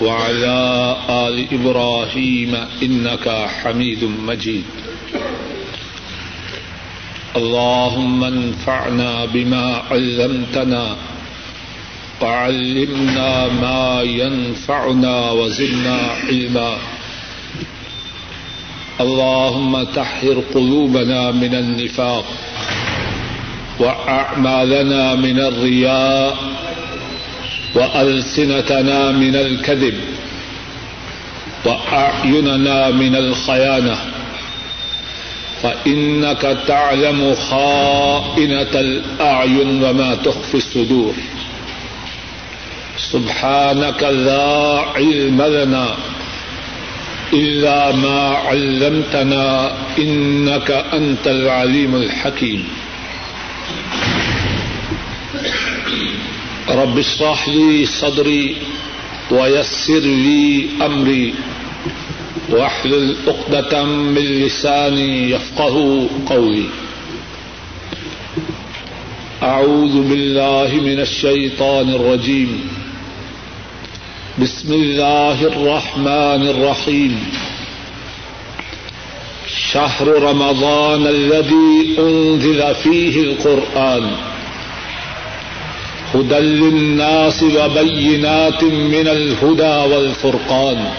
وعلى آل إبراهيم إنك حميد مجيد. اللهم انفعنا بما علمتنا وعلمنا ما ينفعنا وزدنا علما. اللهم تحر قلوبنا من النفاق وأعمالنا من الرياء وألسنتنا من الكذب وأعيننا من الخيانة فإنك تعلم خائنة الأعين وما تخفي الصدور سبحانك لا علم لنا إلا ما علمتنا إنك أنت العليم الحكيم رب اشرح لي صدري ويسر لي أمري واحلل عقدة من لساني يفقه قولي. أعوذ بالله من الشيطان الرجيم. بسم الله الرحمن الرحيم. شهر رمضان الذي أنزل فيه القرآن. هدى للناس وبينات من الهدى والفرقان.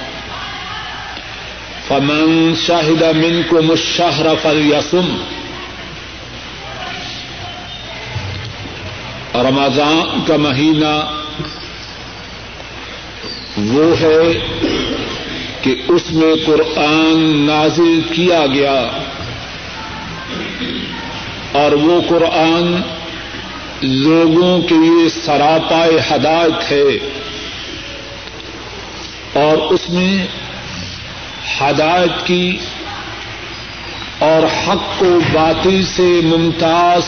فمن شهد منكم الشهر فليصم. رمضان کا مہینہ وہ ہے کہ اس میں قرآن نازل کیا گیا اور وہ قرآن لوگوں کے لیے سراپائے ہدایت ہے اور اس میں ہدایت کی اور حق کو باطل سے ممتاز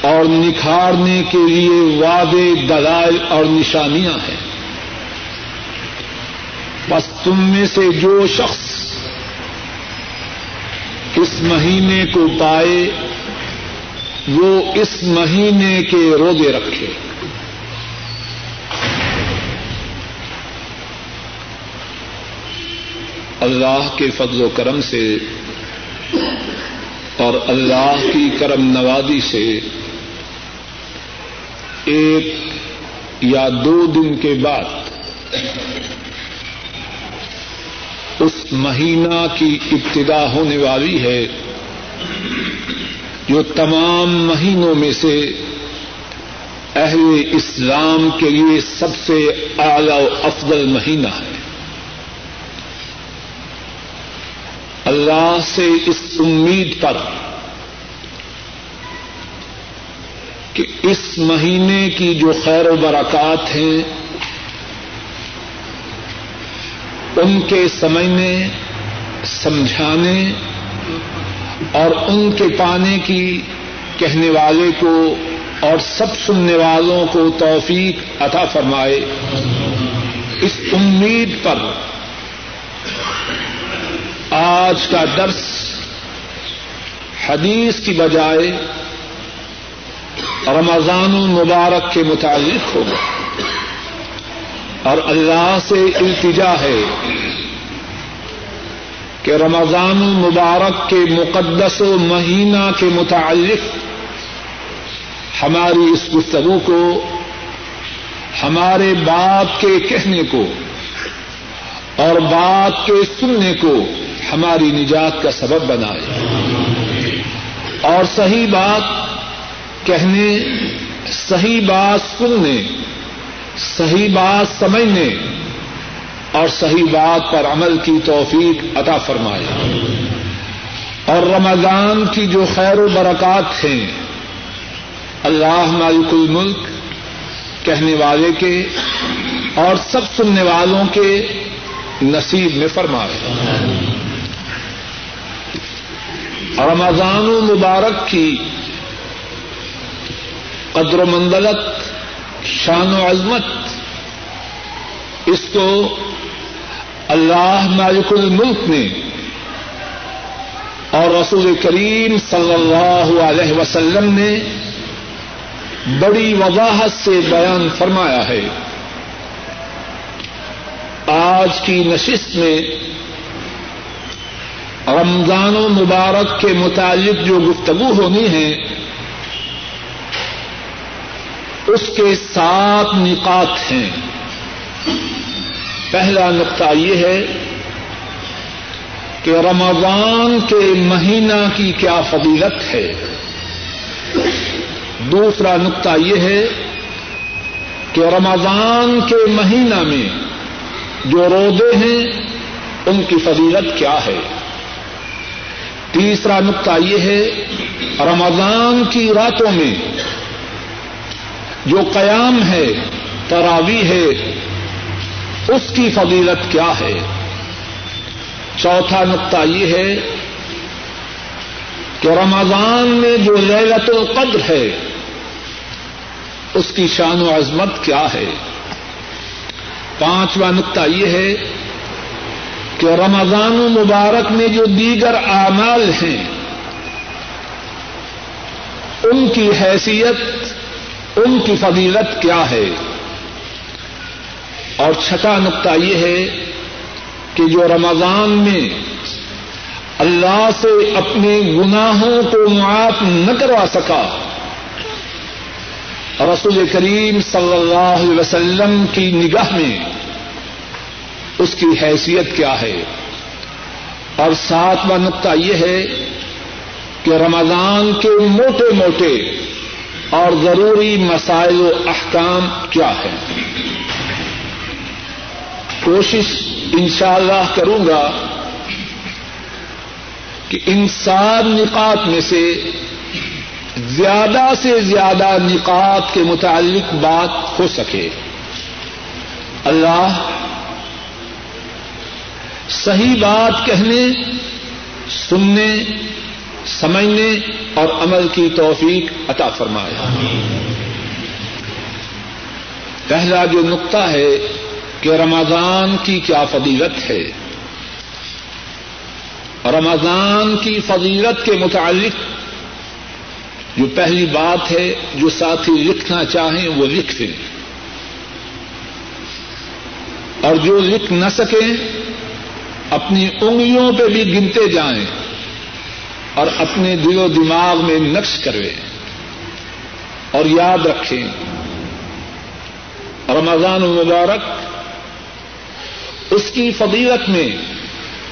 اور نکھارنے کے لیے وعدے، دلائل اور نشانیاں ہیں۔ بس تم میں سے جو شخص اس مہینے کو پائے وہ اس مہینے کے روزے رکھے۔ اللہ کے فضل و کرم سے اور اللہ کی کرم نوازی سے ایک یا دو دن کے بعد اس مہینہ کی ابتدا ہونے والی ہے۔ جو تمام مہینوں میں سے اہل اسلام کے لیے سب سے اعلی و افضل مہینہ ہے۔ اللہ سے اس امید پر کہ اس مہینے کی جو خیر و برکات ہیں، ان کے سمجھنے، سمجھانے اور ان کے پانے کی کہنے والے کو اور سب سننے والوں کو توفیق عطا فرمائے۔ اس امید پر آج کا درس حدیث کی بجائے رمضان المبارک کے متعلق ہوگا۔ اور اللہ سے التجا ہے۔ کہ رمضان المبارک کے مقدس و مہینہ کے متعلق ہماری اس گفتگو کو، ہمارے بات کے کہنے کو اور بات کے سننے کو ہماری نجات کا سبب بنائے۔ اور صحیح بات کہنے، صحیح بات سننے، صحیح بات سمجھنے اور صحیح بات پر عمل کی توفیق عطا فرمائے۔ اور رمضان کی جو خیر و برکات ہیں، اللہ مالک الملک کہنے والے کے اور سب سننے والوں کے نصیب میں فرمائے۔ رمضان مبارک کی قدر و منزلت، شان و عظمت، اس کو اللہ مالک الملک نے اور رسول کریم صلی اللہ علیہ وسلم نے بڑی وضاحت سے بیان فرمایا ہے۔ آج کی نشست میں رمضان و مبارک کے متعلق جو گفتگو ہونی ہے، اس کے سات نکات ہیں۔ پہلا نقطہ یہ ہے کہ رمضان کے مہینہ کی کیا فضیلت ہے؟ دوسرا نقطہ یہ ہے کہ رمضان کے مہینہ میں جو رودے ہیں، ان کی فضیلت کیا ہے؟ تیسرا نقطہ یہ ہے، رمضان کی راتوں میں جو قیام ہے تراوی ہے اس کی فضیلت کیا ہے؟ چوتھا نقطہ یہ ہے کہ رمضان میں جو للت القدر ہے، اس کی شان و عظمت کیا ہے؟ پانچواں نقطہ یہ ہے کہ رمضان و مبارک میں جو دیگر اعمال ہیں، ان کی حیثیت، ان کی فضیلت کیا ہے؟ اور چھٹا نقطہ یہ ہے کہ جو رمضان میں اللہ سے اپنے گناہوں کو معاف نہ کروا سکا، رسول کریم صلی اللہ علیہ وسلم کی نگاہ میں اس کی حیثیت کیا ہے؟ اور ساتواں نقطہ یہ ہے کہ رمضان کے موٹے موٹے اور ضروری مسائل و احکام کیا ہے کوشش انشاءاللہ اللہ کروں گا کہ ان سات نکات میں سے زیادہ سے زیادہ نکات کے متعلق بات ہو سکے۔ اللہ صحیح بات کہنے، سننے، سمجھنے اور عمل کی توفیق عطا فرمایا پہلا جو نقطہ ہے کہ رمضان کی کیا فضیلت ہے؟ رمضان کی فضیلت کے متعلق جو پہلی بات ہے، جو ساتھی لکھنا چاہیں وہ لکھ دیں۔ اور جو لکھ نہ سکیں، اپنی انگلیوں پہ بھی گنتے جائیں اور اپنے دل و دماغ میں نقش کریں اور یاد رکھیں، رمضان المبارک اس کی فضیلت میں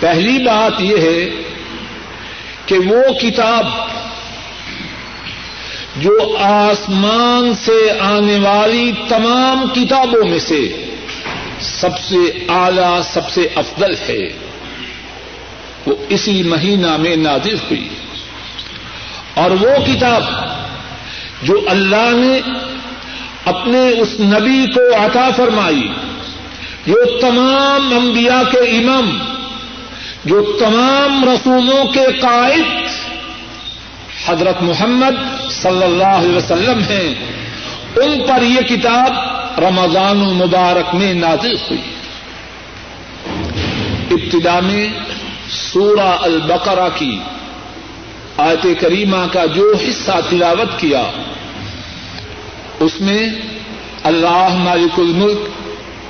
پہلی بات یہ ہے کہ وہ کتاب جو آسمان سے آنے والی تمام کتابوں میں سے سب سے اعلی، سب سے افضل ہے، وہ اسی مہینہ میں نازل ہوئی۔ اور وہ کتاب جو اللہ نے اپنے اس نبی کو عطا فرمائی جو تمام انبیاء کے امام، جو تمام رسولوں کے قائد حضرت محمد صلی اللہ علیہ وسلم ہیں، ان پر یہ کتاب رمضان المبارک میں نازل ہوئی۔ ابتدا میں سورہ البقرہ کی آیت کریمہ کا جو حصہ تلاوت کیا، اس میں اللہ مالک الملک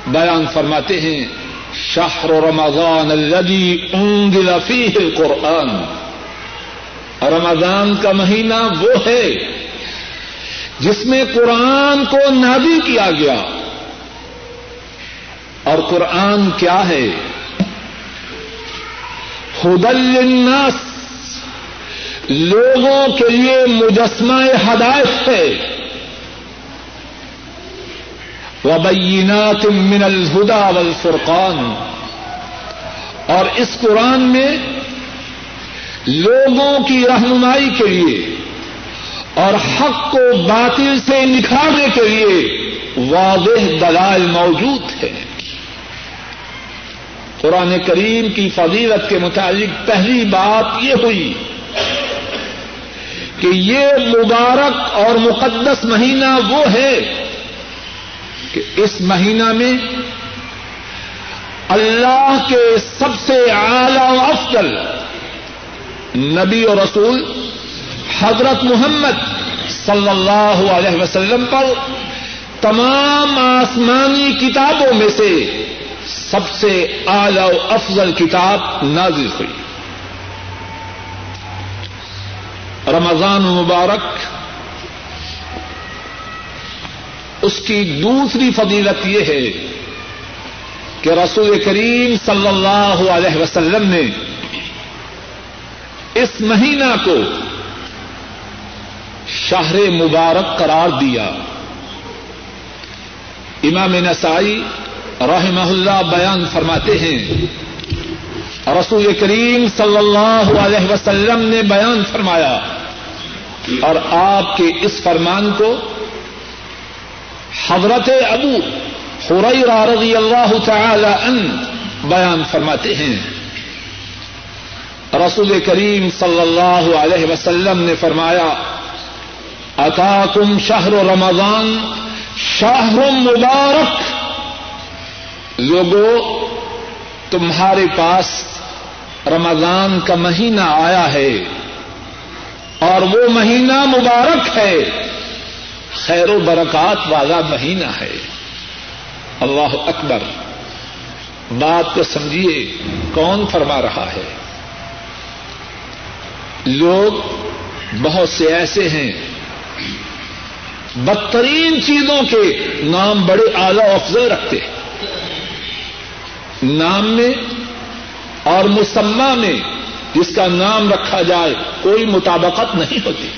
بیان فرماتے ہیں شہر رمضان الذي انزل فيه القرآن۔ رمضان کا مہینہ وہ ہے جس میں قرآن کو نادی کیا گیا۔ اور قرآن کیا ہے؟ ہدل الناس لوگوں کے لیے مجسمہ ہدایت ہے۔ وبینات من الہدا والفرقان اور اس قرآن میں لوگوں کی رہنمائی کے لیے اور حق کو باطل سے نکھارنے کے لیے واضح دلائل موجود ہیں۔ قرآن کریم کی فضیلت کے متعلق پہلی بات یہ ہوئی کہ یہ مبارک اور مقدس مہینہ وہ ہے کہ اس مہینہ میں اللہ کے سب سے اعلی و افضل نبی و رسول حضرت محمد صلی اللہ علیہ وسلم پر تمام آسمانی کتابوں میں سے سب سے اعلی و افضل کتاب نازل ہوئی۔ رمضان مبارک اس کی دوسری فضیلت یہ ہے کہ رسول کریم صلی اللہ علیہ وسلم نے اس مہینہ کو شہر مبارک قرار دیا۔ امام نسائی رحمہ اللہ بیان فرماتے ہیں، رسول کریم صلی اللہ علیہ وسلم نے بیان فرمایا، اور آپ کے اس فرمان کو حضرت ابو حریرہ رضی اللہ تعالی ان بیان فرماتے ہیں۔ رسول کریم صلی اللہ علیہ وسلم نے فرمایا اکاکم شہر رمضان شہر مبارک۔ لوگوں تمہارے پاس رمضان کا مہینہ آیا ہے اور وہ مہینہ مبارک ہے۔ خیر و برکات والا مہینہ ہے۔ اللہ اکبر۔ بات کو سمجھیے، کون فرما رہا ہے؟ لوگ بہت سے ایسے ہیں۔ بدترین چیزوں کے نام بڑے اعلی افضل رکھتے ہیں۔ نام میں اور مسمہ میں جس کا نام رکھا جائے، کوئی مطابقت نہیں ہوتی۔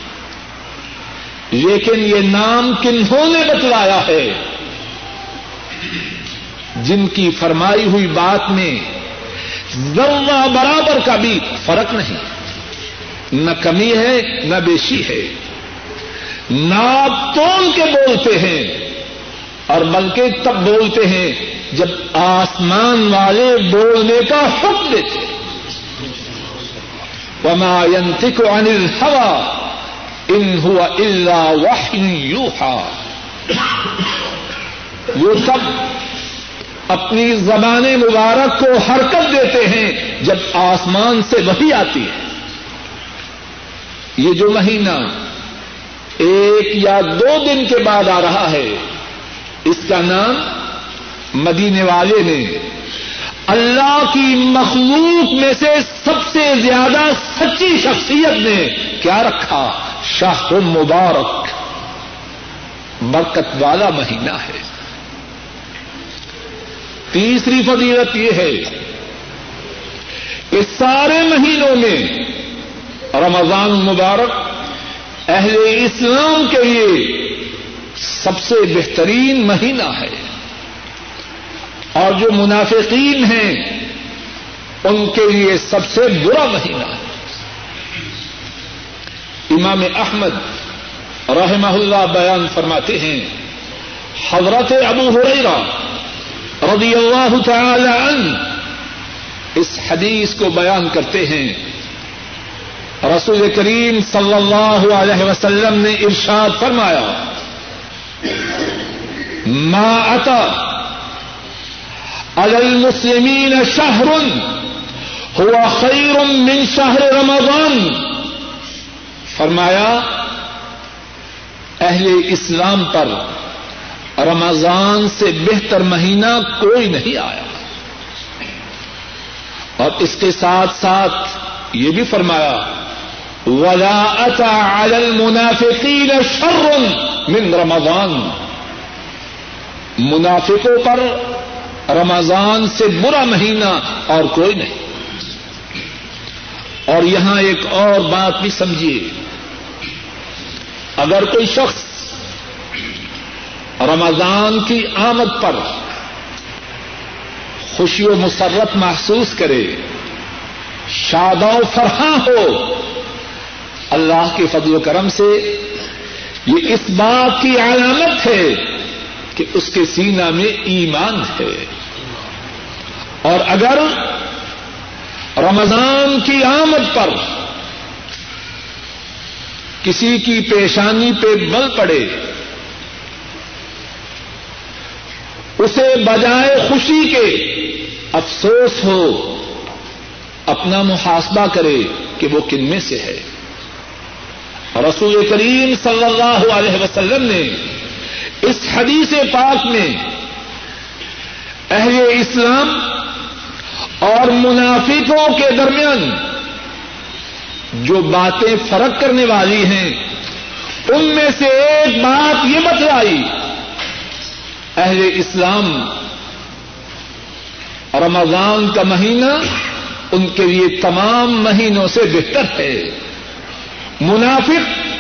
لیکن یہ نام کنہوں نے بتلایا ہے؟ جن کی فرمائی ہوئی بات میں ذرہ برابر کا بھی فرق نہیں۔ نہ کمی ہے، نہ بیشی ہے۔ ناپ تول کے بولتے ہیں؟ اور بلکہ تب بولتے ہیں جب آسمان والے بولنے کا حکم دیتے۔ وما ينطق عن الهوى ان هو الا وحي يوحى وہ سب اپنی زبان مبارک کو حرکت دیتے ہیں جب آسمان سے وہی آتی ہے۔ یہ جو مہینہ ایک یا دو دن کے بعد آ رہا ہے، اس کا نام مدینے والے نے اللہ کی مخلوق میں سے سب سے زیادہ سچی شخصیت نے کیا رکھا؟ شاہ مبارک۔ برکت والا مہینہ ہے۔ تیسری فضیلت یہ ہے کہ سارے مہینوں میں رمضان مبارک اہل اسلام کے لیے سب سے بہترین مہینہ ہے۔ اور جو منافقین ہیں، ان کے لیے سب سے برا مہینہ ہے۔ امام احمد رحمہ اللہ بیان فرماتے ہیں، حضرت ابو ہریرا رضی اللہ تعالی عنہ اس حدیث کو بیان کرتے ہیں۔ رسول کریم صلی اللہ علیہ وسلم نے ارشاد فرمایا، ما اتا المسلمین شہر ہوا خیر من شہر رمضان. فرمایا، اہل اسلام پر رمضان سے بہتر مہینہ کوئی نہیں آیا۔ اور اس کے ساتھ ساتھ یہ بھی فرمایا، ولا اتى على المنافقين شر من رمضان۔ منافقوں پر رمضان سے برا مہینہ اور کوئی نہیں۔ اور یہاں ایک اور بات بھی سمجھیے۔ اگر کوئی شخص رمضان کی آمد پر خوشی و مسرت محسوس کرے، شاد و فرحاں ہو، اللہ کے فضل و کرم سے یہ اس بات کی علامت ہے کہ اس کے سینا میں ایمان ہے۔ اور اگر رمضان کی آمد پر کسی کی پیشانی پہ بل پڑے، اسے بجائے خوشی کے افسوس ہو، اپنا محاسبہ کرے کہ وہ کن میں سے ہے۔ رسول کریم صلی اللہ علیہ وسلم نے اس حدیث پاک میں اہل اسلام اور منافقوں کے درمیان جو باتیں فرق کرنے والی ہیں، ان میں سے ایک بات یہ بتلائی اہل اسلام رمضان کا مہینہ ان کے لیے تمام مہینوں سے بہتر ہے۔ منافق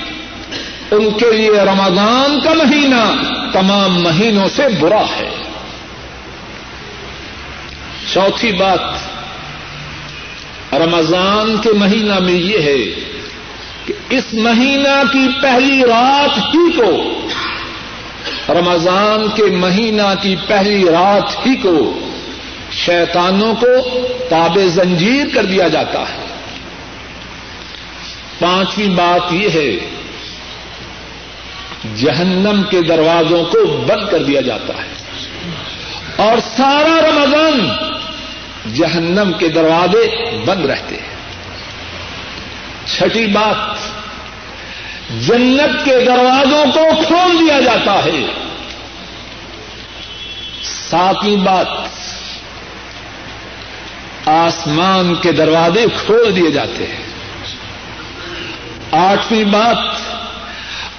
ان کے لیے رمضان کا مہینہ تمام مہینوں سے برا ہے۔ چوتھی بات، رمضان کے مہینہ میں یہ ہے کہ اس مہینہ کی پہلی رات ہی کو، رمضان کے مہینہ کی پہلی رات ہی کو شیطانوں کو تاب زنجیر کر دیا جاتا ہے۔ پانچویں بات یہ ہے جہنم کے دروازوں کو بند کر دیا جاتا ہے۔ اور سارا رمضان جہنم کے دروازے بند رہتے ہیں۔ چھٹی بات، جنت کے دروازوں کو کھول دیا جاتا ہے۔ ساتویں بات، آسمان کے دروازے کھول دیے جاتے ہیں۔ آٹھویں بات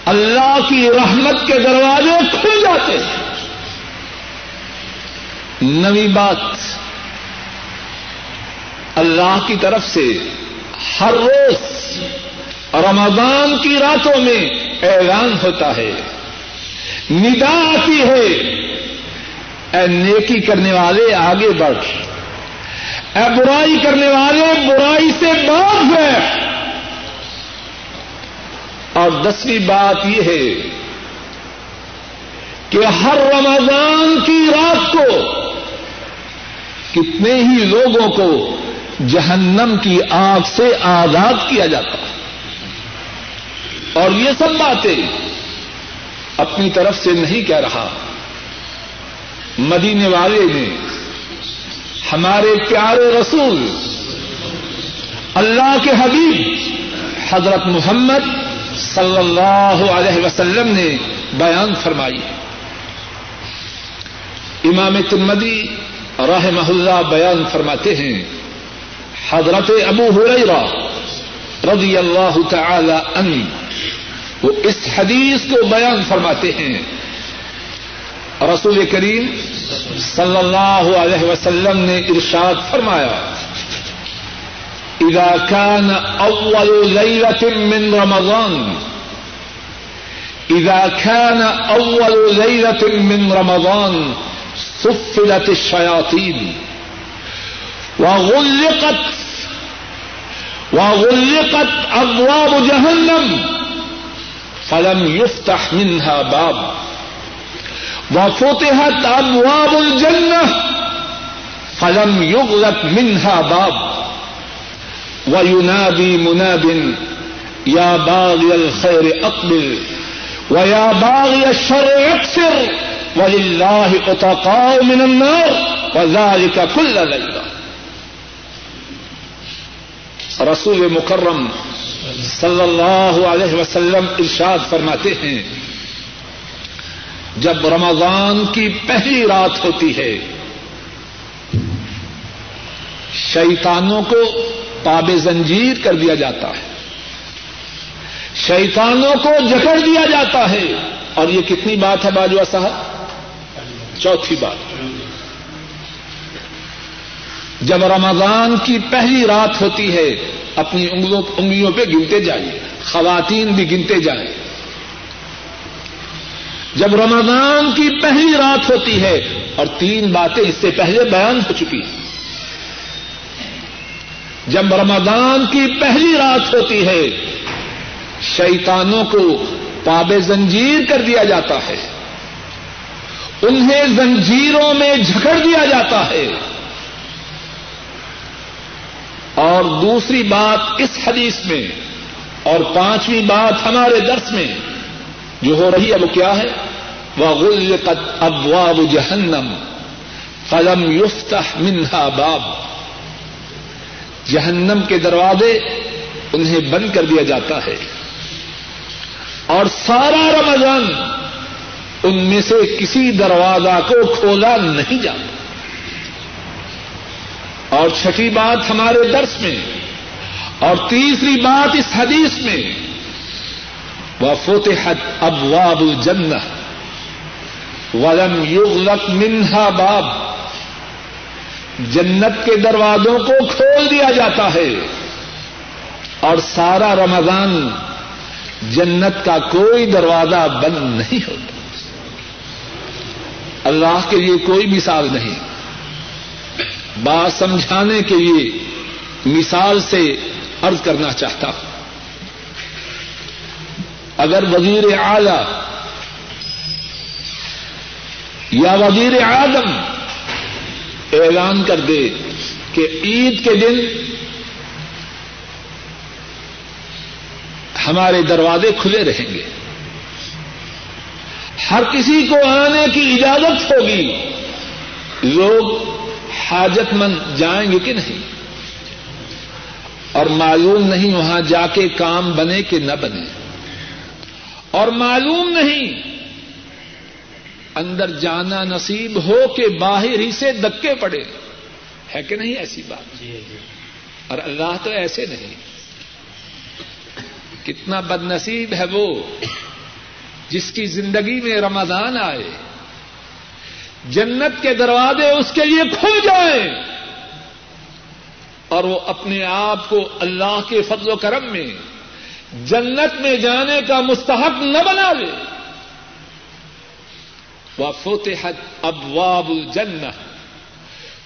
اللہ کی رحمت کے دروازے کھل جاتے ہیں۔ نویں بات، اللہ کی طرف سے ہر روز رمضان کی راتوں میں اعلان ہوتا ہے، ندا آتی ہے۔ اے نیکی کرنے والے، آگے بڑھ۔ اے برائی کرنے والے، برائی سے باز ہے اور دسویں بات یہ ہے کہ ہر رمضان کی رات کو کتنے ہی لوگوں کو جہنم کی آگ سے آزاد کیا جاتا ہے۔ اور یہ سب باتیں اپنی طرف سے نہیں کہہ رہا۔ مدینے والے نے ہمارے پیارے رسول، اللہ کے حبیب، حضرت محمد صلی اللہ علیہ وسلم نے بیان فرمائی امام تمدی رحمہ اللہ بیان فرماتے ہیں، حضرت ابو ہریرا رضی اللہ تعالی عنہ وہ اس حدیث کو بیان فرماتے ہیں۔ رسول کریم صلی اللہ علیہ وسلم نے ارشاد فرمایا اذا كان اول ليله من رمضان. اذا كان اول ليله من رمضان سفلت الشياطين. وغلقت وغلقت ابواب جهنم. فلم يفتح منها باب. وفتحت ابواب الجنه فلم يغلق منها باب. وينادي مناد، يا باغي الخير اقبل ويا باغي الشر اكسر ولله اتقاء من النار، وذلك كل ليله رسول مکرم صلی اللہ علیہ وسلم ارشاد فرماتے ہیں، جب رمضان کی پہلی رات ہوتی ہے، شیطانوں کو پاب زنجیر کر دیا جاتا ہے۔ شیطانوں کو جکڑ دیا جاتا ہے۔ اور یہ کتنی بات ہے باجوا صاحب؟ چوتھی بات۔ جب رمضان کی پہلی رات ہوتی ہے، اپنی انگلیوں پہ گنتے جائیے۔ خواتین بھی گنتے جائیں۔ جب رمضان کی پہلی رات ہوتی ہے اور تین باتیں اس سے پہلے بیان ہو چکی ہیں۔ جب رمضان کی پہلی رات ہوتی ہے، شیطانوں کو پاب زنجیر کر دیا جاتا ہے۔ انہیں زنجیروں میں جھکڑ دیا جاتا ہے۔ اور دوسری بات اس حدیث میں اور پانچویں بات ہمارے درس میں جو ہو رہی ہے، وہ کیا ہے؟ وہ غلقت ابواب جہنم فلم یفتح منہا باب۔ جہنم کے دروازے انہیں بند کر دیا جاتا ہے۔ اور سارا رمضان ان میں سے کسی دروازہ کو کھولا نہیں جاتا۔ اور چھٹی بات ہمارے درس میں اور تیسری بات اس حدیث میں وہ فتحت ابواب الجنہ، ولم یغلق منہا باب جنت کے دروازوں کو کھول دیا جاتا ہے اور سارا رمضان جنت کا کوئی دروازہ بند نہیں ہوتا۔ اللہ کے لیے کوئی مثال نہیں۔ بات سمجھانے کے لیے مثال سے ارض کرنا چاہتا ہوں۔ اگر وزیر اعلی یا وزیر اعظم اعلان کر دے کہ عید کے دن ہمارے دروازے کھلے رہیں گے۔ ہر کسی کو آنے کی اجازت ہوگی۔ لوگ حاجت مند جائیں گے کہ نہیں؟ اور معلوم نہیں وہاں جا کے کام بنے کہ نہ بنے۔ اور معلوم نہیں اندر جانا نصیب ہو کہ باہر ہی سے دکے پڑے۔ ہے کہ نہیں ایسی بات؟ جی، جی۔ اور اللہ تو ایسے نہیں۔ کتنا بد نصیب ہے وہ جس کی زندگی میں رمضان آئے جنت کے دروازے اس کے لیے کھل جائیں اور وہ اپنے آپ کو اللہ کے فضل و کرم میں جنت میں جانے کا مستحق نہ بنا لے فتحت ابواب الجنہ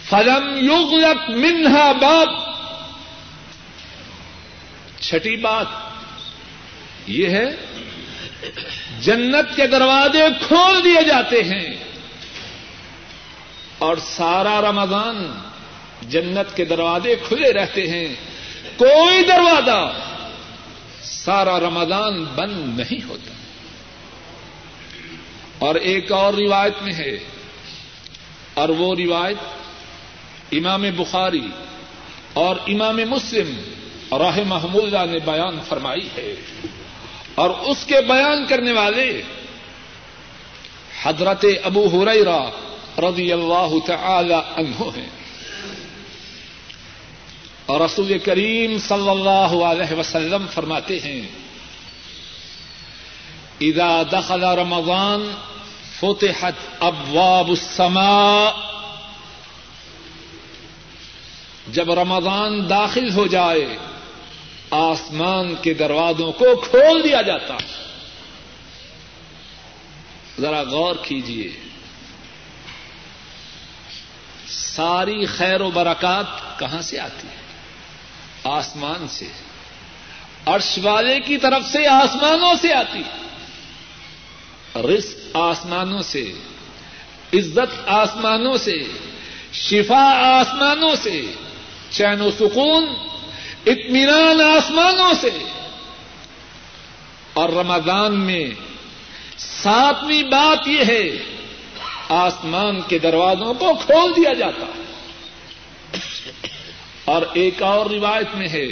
فلم یغلق منہا باب چھٹی بات یہ ہے جنت کے دروازے کھول دیے جاتے ہیں اور سارا رمضان جنت کے دروازے کھلے رہتے ہیں کوئی دروازہ سارا رمضان بند نہیں ہوتا اور ایک اور روایت میں ہے اور وہ روایت امام بخاری اور امام مسلم راہ اللہ نے بیان فرمائی ہے اور اس کے بیان کرنے والے حضرت ابو ہریرا رضی اللہ تعالی عنہ ہیں۔ اور رسول کریم صلی اللہ علیہ وسلم فرماتے ہیں اذا دخل رمضان فتحت ابواب السماء، جب رمضان داخل ہو جائے، آسمان کے دروازوں کو کھول دیا جاتا۔ ذرا غور کیجیے ساری خیر و برکات کہاں سے آتی ہے؟ آسمان سے۔ عرش والے کی طرف سے آسمانوں سے آتی۔ ہے رزق آسمانوں سے، عزت آسمانوں سے، شفا آسمانوں سے، چین و سکون، اطمینان آسمانوں سے۔ اور رمضان میں ساتویں بات یہ ہے، آسمان کے دروازوں کو کھول دیا جاتا۔ ہے اور ایک اور روایت میں ہے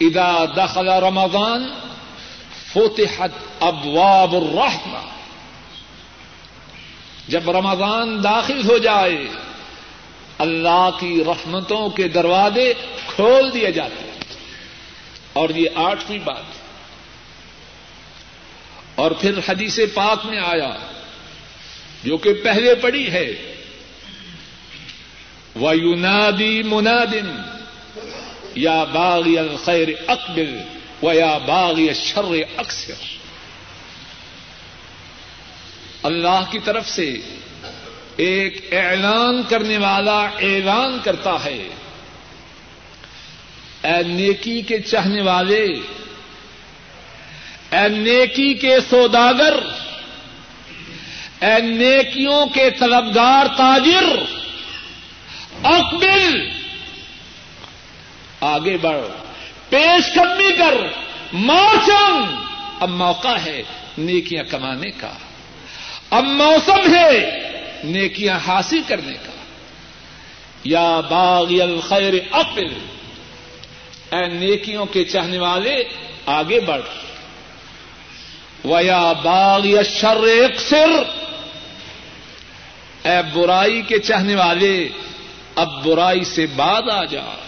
ادا دخل رمضان فتحت ابواب الرحمہ۔ جب رمضان داخل ہو جائے، اللہ کی رحمتوں کے دروازے کھول دیے جاتے ہیں۔ اور یہ آٹھویں بات۔ اور پھر حدیث پاک میں آیا، جو کہ پہلے پڑی ہے۔ وَيُنَادِي مُنَادٍ، یا باغی الخیر اقبل یا باغی شر اکثر اللہ کی طرف سے ایک اعلان کرنے والا اعلان کرتا ہے۔ اے نیکی کے چاہنے والے، اے نیکی کے سوداگر، اے نیکیوں کے طلبگار تاجر، اقبل، آگے بڑھ پیش قدمی کر، موسم۔ اب موقع ہے نیکیاں کمانے کا۔ اب موسم ہے نیکیاں حاصل کرنے کا۔ یا باغی الخیر اقبل اے نیکیوں کے چاہنے والے، آگے بڑھ۔ ویا باغی شر اکثر اے برائی کے چاہنے والے، اب برائی سے بعد آ جا۔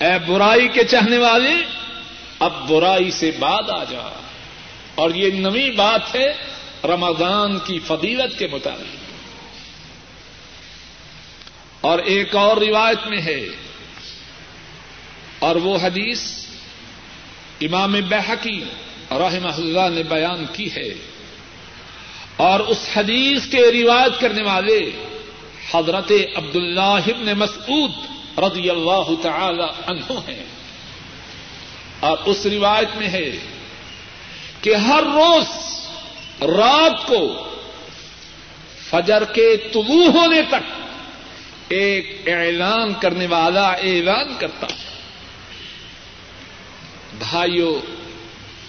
اے برائی کے چاہنے والے، اب برائی سے بعد آ جا۔ اور یہ نئی بات ہے رمضان کی فضیلت کے مطابق۔ اور ایک اور روایت میں ہے۔ اور وہ حدیث امام بحقی رحمہ اللہ نے بیان کی ہے۔ اور اس حدیث کے روایت کرنے والے حضرت عبد اللہ ابن مسعود رضی اللہ تعالی عنہ ہیں۔ اور اس روایت میں ہے کہ ہر روز رات کو فجر کے طلوع ہونے تک ایک اعلان کرنے والا اعلان کرتا بھائیو،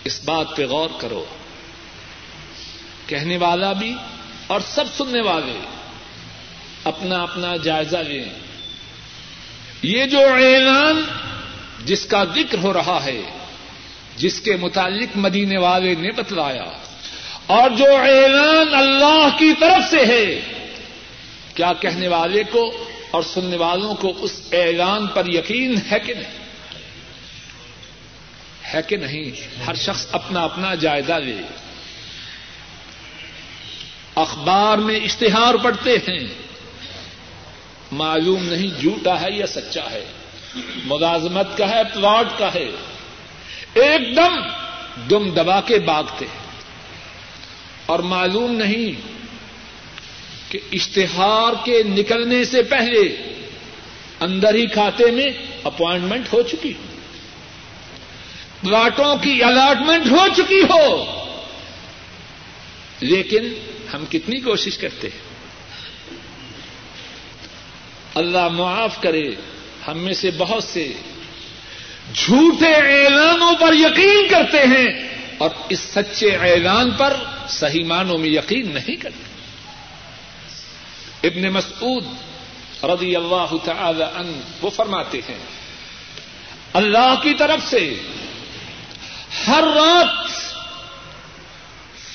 اس بات پہ غور کرو۔ کہنے والا بھی اور سب سننے والے اپنا اپنا جائزہ لیں۔ یہ جو اعلان جس کا ذکر ہو رہا ہے، جس کے متعلق مدینے والے نے بتلایا، اور جو اعلان اللہ کی طرف سے ہے، کیا کہنے والے کو اور سننے والوں کو اس اعلان پر یقین ہے کہ نہیں؟ ہے کہ نہیں؟ ہر شخص اپنا اپنا جائزہ لے۔ اخبار میں اشتہار پڑھتے ہیں۔ معلوم نہیں جھوٹا ہے یا سچا ہے۔ ملازمت کا ہے پلاٹ کا ہے۔ ایک دم دم دبا کے باغتے اور معلوم نہیں کہ اشتہار کے نکلنے سے پہلے اندر ہی کھاتے میں اپوائنٹمنٹ ہو چکی ہو۔ پلاٹوں کی الاٹمنٹ ہو چکی ہو۔ لیکن ہم کتنی کوشش کرتے ہیں؟ اللہ معاف کرے ہم میں سے بہت سے جھوٹے اعلانوں پر یقین کرتے ہیں اور اس سچے اعلان پر صحیح معنوں میں یقین نہیں کرتے۔ ابن مسعود رضی اللہ تعالی عنہ وہ فرماتے ہیں، اللہ کی طرف سے ہر رات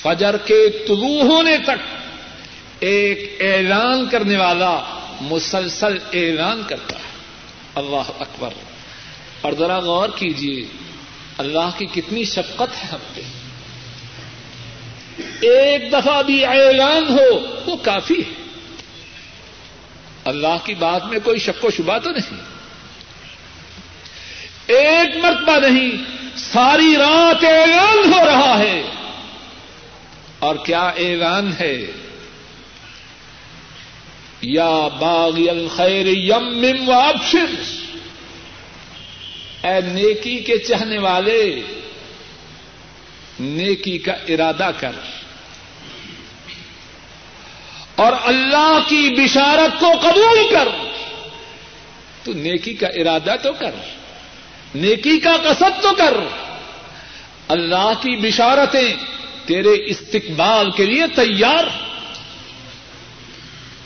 فجر کے طلوع ہونے تک ایک اعلان کرنے والا مسلسل اعلان کرتا ہے۔ اللہ اکبر۔ اور ذرا غور کیجیے اللہ کی کتنی شفقت ہے ہم پہ۔ ایک دفعہ بھی اعلان ہو وہ کافی ہے۔ اللہ کی بات میں کوئی شک و شبہ تو نہیں۔ ایک مرتبہ نہیں، ساری رات اعلان ہو رہا ہے۔ اور کیا اعلان ہے؟ یا باغی الخیر یم و ابشر. اے نیکی کے چاہنے والے، نیکی کا ارادہ کر۔ اور اللہ کی بشارت کو قبول کر۔ تو نیکی کا ارادہ تو کر۔ نیکی کا قصد تو کر۔ اللہ کی بشارتیں تیرے استقبال کے لیے تیار۔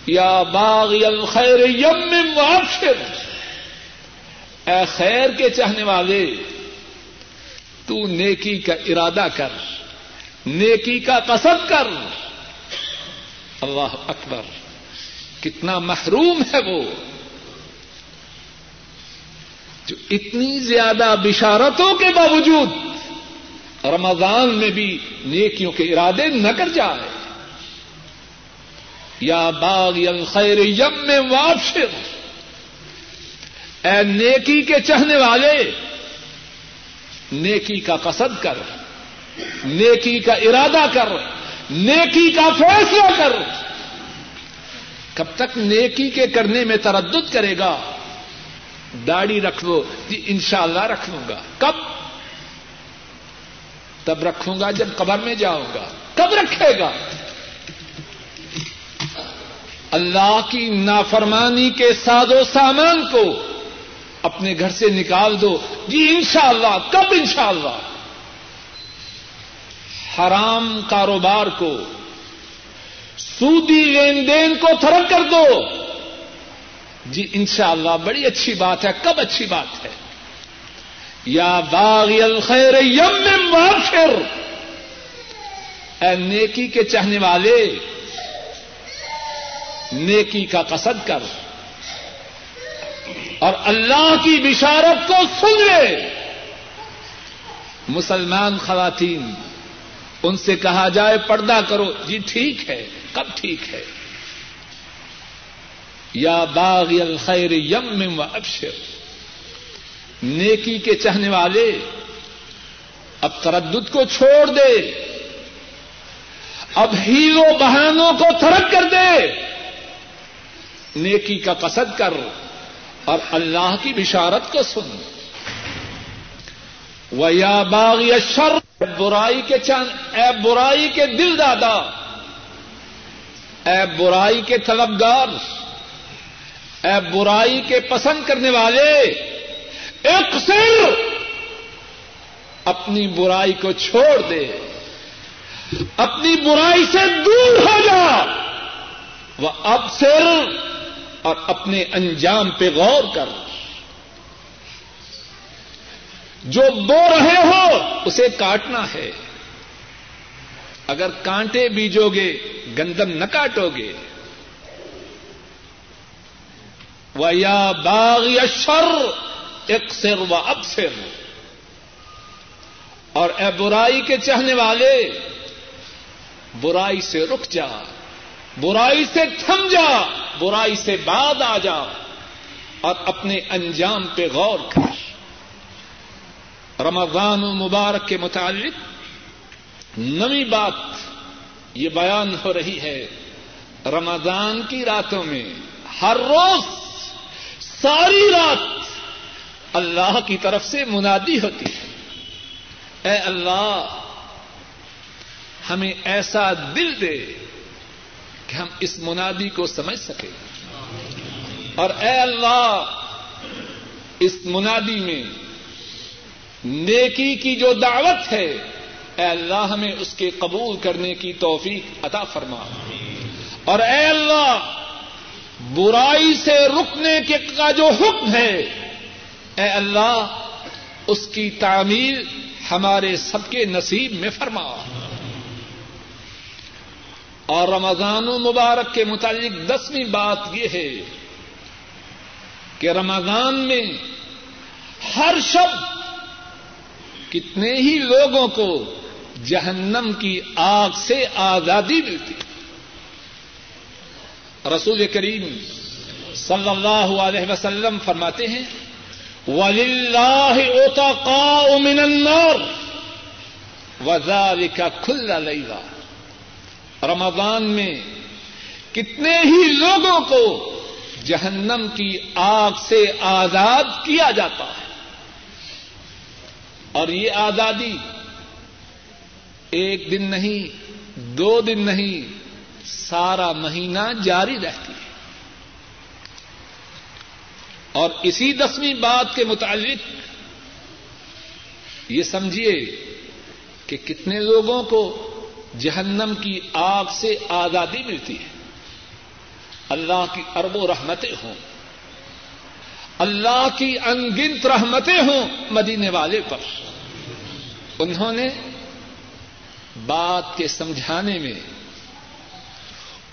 یا باغ الخیر یم وابشر اے خیر کے چاہنے والے، تو نیکی کا ارادہ کر، نیکی کا قصد کر۔ اللہ اکبر، کتنا محروم ہے وہ۔ جو اتنی زیادہ بشارتوں کے باوجود رمضان میں بھی نیکیوں کے ارادے نہ کر جائے۔ یا باغ الخیر یم میں واپشر اے نیکی کے چہنے والے، نیکی کا قصد کر، نیکی کا ارادہ کر، نیکی کا فیصلہ کر۔ کب تک نیکی کے کرنے میں تردد کرے گا، داڑھی رکھ لو جی ان شاء اللہ رکھ لوں گا۔ کب؟ تب رکھوں گا جب قبر میں جاؤں گا۔ کب رکھے گا؟ اللہ کی نافرمانی کے ساز و سامان کو اپنے گھر سے نکال دو۔ جی انشاءاللہ، کب انشاءاللہ؟ حرام کاروبار کو، سودی لین دین کو تھرک کر دو۔ جی انشاءاللہ، بڑی اچھی بات ہے، کب اچھی بات ہے؟ یا باغی الخیر یم واخر اے نیکی کے چاہنے والے نیکی کا قصد کر اور اللہ کی بشارت کو سن لے۔ مسلمان خواتین، ان سے کہا جائے پردہ کرو۔ جی ٹھیک ہے، کب ٹھیک ہے؟ یا باغ الخیر یم و ابشر۔ نیکی کے چاہنے والے، اب تردد کو چھوڑ دے۔ اب ہیرو بہانوں کو تھرک کر دے۔ نیکی کا قصد کر اور اللہ کی بشارت کو سن۔ و یا باغ شر برائی کے چند اے برائی کے دل دادا، اے برائی کے طلبگار، اے برائی کے پسند کرنے والے ایک سر اپنی برائی کو چھوڑ دے۔ اپنی برائی سے دور ہو جا۔ وہ اب سر اور اپنے انجام پہ غور کر۔ جو بو رہے ہو، اسے کاٹنا ہے۔ اگر کانٹے بیجو گے گندم نہ کاٹو گے وہ یا باغ یا شر ایک سر و اب سر اور اے برائی کے چاہنے والے، برائی سے رک جا۔ برائی سے تھم جا، برائی سے بعد آ جا اور اپنے انجام پہ غور کر۔ رمضان مبارک کے متعلق نئی بات یہ بیان ہو رہی ہے۔ رمضان کی راتوں میں ہر روز ساری رات اللہ کی طرف سے منادی ہوتی ہے۔ اے اللہ، ہمیں ایسا دل دے کہ ہم اس منادی کو سمجھ سکیں۔ اور اے اللہ، اس منادی میں نیکی کی جو دعوت ہے، اے اللہ ہمیں اس کے قبول کرنے کی توفیق عطا فرما۔ اور اے اللہ، برائی سے رکنے کے کا جو حکم ہے، اے اللہ، اس کی تعمیر ہمارے سب کے نصیب میں فرما۔ اور رمضان مبارک کے متعلق دسویں بات یہ ہے کہ رمضان میں ہر شب کتنے ہی لوگوں کو جہنم کی آگ سے آزادی ملتی رسول کریم صلی اللہ علیہ وسلم فرماتے ہیں ولی اللہ اوتا کا من النار کا کھلا رمضان میں کتنے ہی لوگوں کو جہنم کی آگ سے آزاد کیا جاتا ہے۔ اور یہ آزادی ایک دن نہیں، دو دن نہیں، سارا مہینہ جاری رہتی ہے۔ اور اسی دسویں بات کے متعلق یہ سمجھیے کہ کتنے لوگوں کو جہنم کی آگ سے آزادی ملتی ہے۔ اللہ کی ارب و رحمتیں ہوں۔ اللہ کی انگنت رحمتیں ہوں مدینے والے پر۔ انہوں نے بات کے سمجھانے میں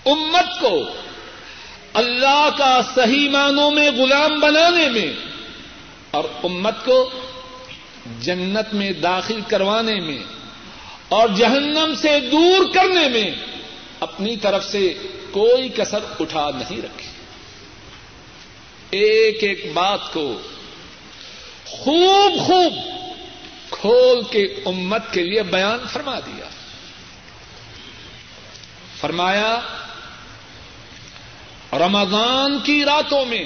امت کو اللہ کا صحیح معنوں میں غلام بنانے میں اور امت کو جنت میں داخل کروانے میں اور جہنم سے دور کرنے میں اپنی طرف سے کوئی کسر اٹھا نہیں رکھی۔ ایک ایک بات کو خوب خوب کھول کے امت کے لیے بیان فرما دیا۔ فرمایا، رمضان کی راتوں میں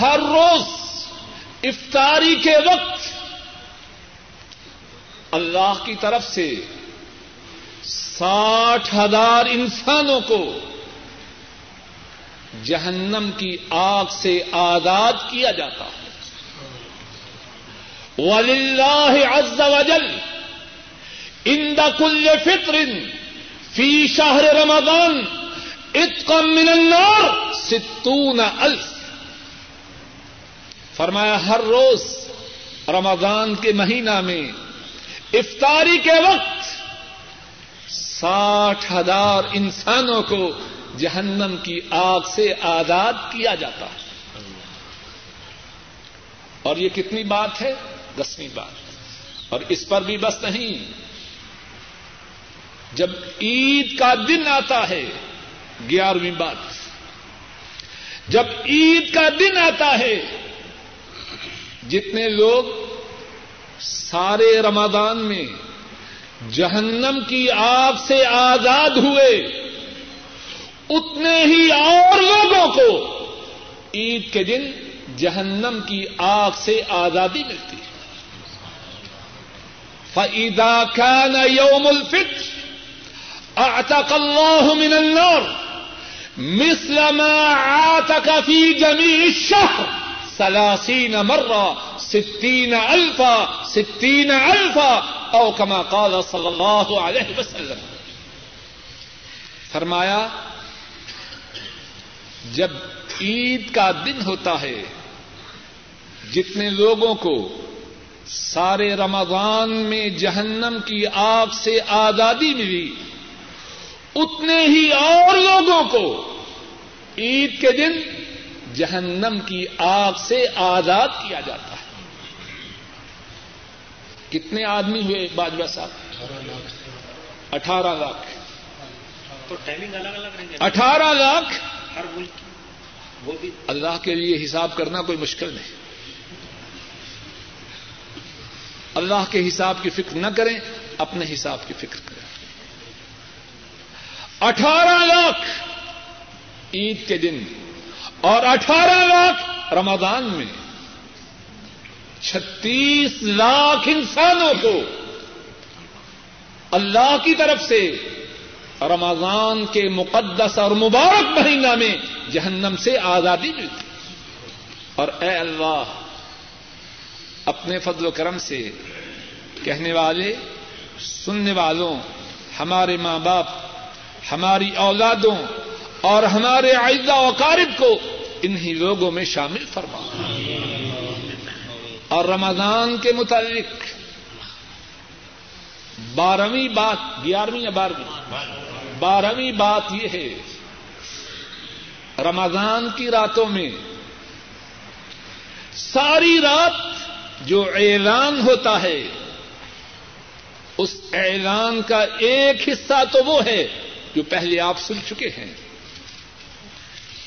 ہر روز افطاری کے وقت اللہ کی طرف سے ساٹھ ہزار انسانوں کو جہنم کی آگ سے آزاد کیا جاتا ہے۔ عز وجل ان کل فطر فی شہر رمضان اتقم من النار ستون الف فرمایا، ہر روز رمضان کے مہینہ میں افطاری کے وقت ساٹھ ہزار انسانوں کو جہنم کی آگ سے آزاد کیا جاتا ہے۔ اور یہ کتنی بات ہے؟ دسویں بات۔ اور اس پر بھی بس نہیں۔ جب عید کا دن آتا ہے، گیارہویں بات۔ جب عید کا دن آتا ہے، جتنے لوگ سارے رمضان میں جہنم کی آگ سے آزاد ہوئے، اتنے ہی اور لوگوں کو عید کے دن جہنم کی آگ سے آزادی ملتی ہے۔ فعیدا خان یوم الفطر اعتق اللہ من النار مثل ما عاتق فی جمیع الشهر سلاسین مرہ ستین الفا ستین الفا، او کما قال صلی اللہ علیہ وسلم۔ فرمایا، جب عید کا دن ہوتا ہے، جتنے لوگوں کو سارے رمضان میں جہنم کی آگ سے آزادی ملی، اتنے ہی اور لوگوں کو عید کے دن جہنم کی آگ سے آزاد کیا جاتا ہے۔ کتنے آدمی ہوئے باجوا صاحب؟ اٹھارہ لاکھ۔ تو ٹائمنگ الگ الگ رہیں گے اٹھارہ لاکھ؟ ہر ملک وہ بھی۔ اللہ کے لیے حساب کرنا کوئی مشکل نہیں۔ اللہ کے حساب کی فکر نہ کریں اپنے حساب کی فکر کریں۔ اٹھارہ لاکھ عید کے دن اور اٹھارہ لاکھ رمضان میں۔ چھتیس لاکھ انسانوں کو اللہ کی طرف سے رمضان کے مقدس اور مبارک مہینہ میں جہنم سے آزادی ملتی اور اے اللہ، اپنے فضل و کرم سے کہنے والے، سننے والوں، ہمارے ماں باپ، ہماری اولادوں اور ہمارے آئندہ اوقارب کو انہی لوگوں میں شامل فرما۔ اور رمضان کے متعلق بارہویں بات، گیارہویں یا بارہویں؟ بارہویں بات یہ ہے، رمضان کی راتوں میں ساری رات جو اعلان ہوتا ہے، اس اعلان کا ایک حصہ تو وہ ہے جو پہلے آپ سن چکے ہیں۔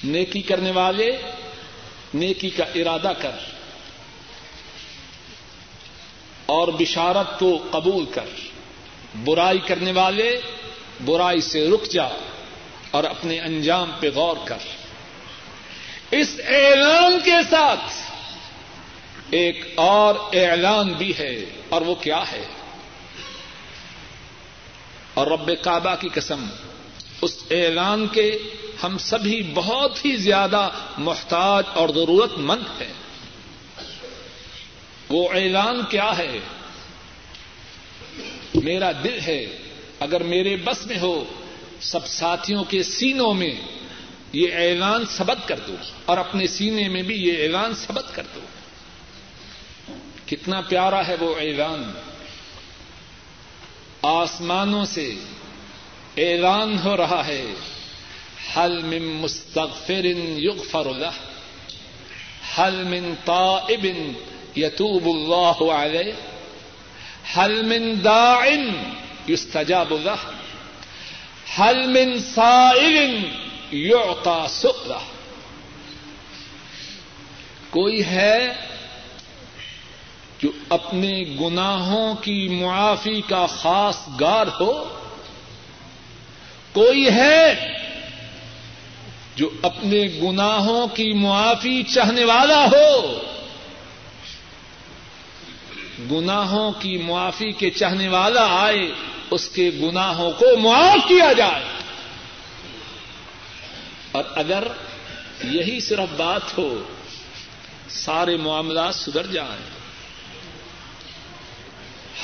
نیکی کرنے والے، نیکی کا ارادہ کر۔ اور بشارت کو قبول کر۔ برائی کرنے والے برائی سے رک جا اور اپنے انجام پہ غور کر۔ اس اعلان کے ساتھ ایک اور اعلان بھی ہے اور وہ کیا ہے؟ اور رب کعبہ کی قسم، اس اعلان کے ہم سبھی بہت ہی زیادہ محتاج اور ضرورت مند ہیں۔ وہ اعلان کیا ہے؟ میرا دل ہے، اگر میرے بس میں ہو، سب ساتھیوں کے سینوں میں یہ اعلان سبق کر دو اور اپنے سینے میں بھی یہ اعلان سبق کر دو۔ کتنا پیارا ہے وہ اعلان۔ آسمانوں سے اعلان ہو رہا ہے، حل من مستغفر یغفر له حل من تائب یتوب اللہ علیہ حل من داع یستجاب له؟ حل من سائل یعطى سؤلہ کوئی ہے جو اپنے گناہوں کی معافی کا خاص گار ہو؟ کوئی ہے جو اپنے گناہوں کی معافی چاہنے والا ہو؟ گناہوں کی معافی کے چاہنے والا آئے، اس کے گناہوں کو معاف کیا جائے۔ اور اگر یہی صرف بات ہو، سارے معاملات سدھر جائیں۔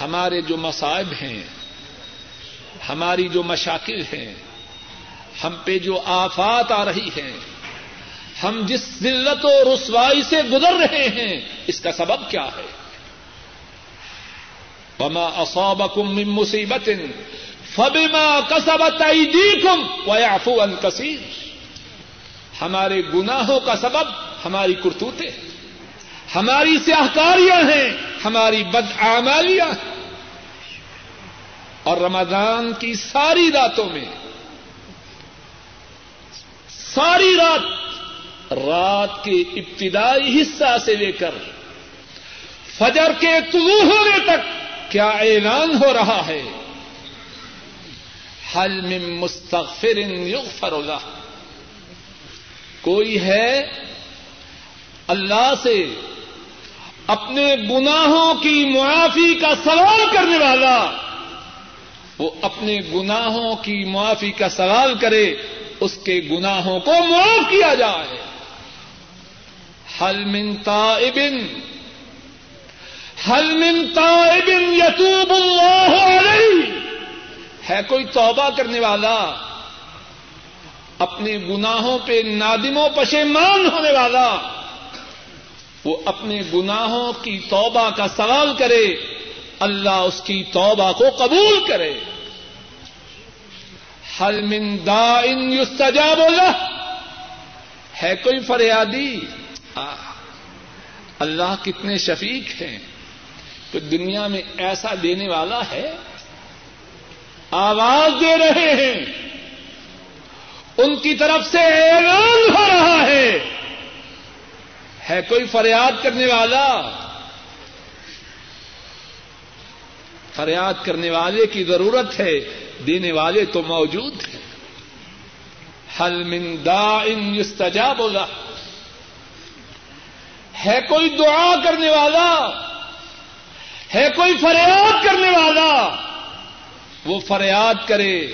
ہمارے جو مصائب ہیں، ہماری جو مشاکل ہیں، ہم پہ جو آفات آ رہی ہیں، ہم جس ذلت و رسوائی سے گزر رہے ہیں، اس کا سبب کیا ہے؟ وما اصابكم من مصیبت فبما كسبت ايديكم ويعفو عن كثير۔ ہمارے گناہوں کا سبب ہماری کرتوتے ہماری سیاہکاریاں ہیں۔ ہماری بدعمالیاں ہیں۔ اور رمضان کی ساری راتوں میں ساری رات رات کے ابتدائی حصہ سے لے کر فجر کے طلوع ہونے تک کیا اعلان ہو رہا ہے؟ حل میں مستغفر یغفر له کوئی ہے اللہ سے اپنے گناہوں کی معافی کا سوال کرنے والا؟ وہ اپنے گناہوں کی معافی کا سوال کرے، اس کے گناہوں کو معاف کیا جائے۔ حل من تائبن حل من تائبن یتوب اللہ علیہ ہے کوئی توبہ کرنے والا اپنے گناہوں پہ نادم و پشیمان ہونے والا؟ وہ اپنے گناہوں کی توبہ کا سوال کرے، اللہ اس کی توبہ کو قبول کرے۔ حل من دا ان یستجاب اللہ ہے کوئی فریادی؟ اللہ کتنے شفیق ہیں۔ تو دنیا میں ایسا دینے والا ہے؟ آواز دے رہے ہیں۔ ان کی طرف سے اعلان ہو رہا ہے۔ ہے کوئی فریاد کرنے والا؟ فریاد کرنے والے کی ضرورت ہے، دینے والے تو موجود ہیں۔ حل من دا ان یستجاب بولا ہے کوئی دعا کرنے والا؟ ہے کوئی فریاد کرنے والا؟ وہ فریاد کرے،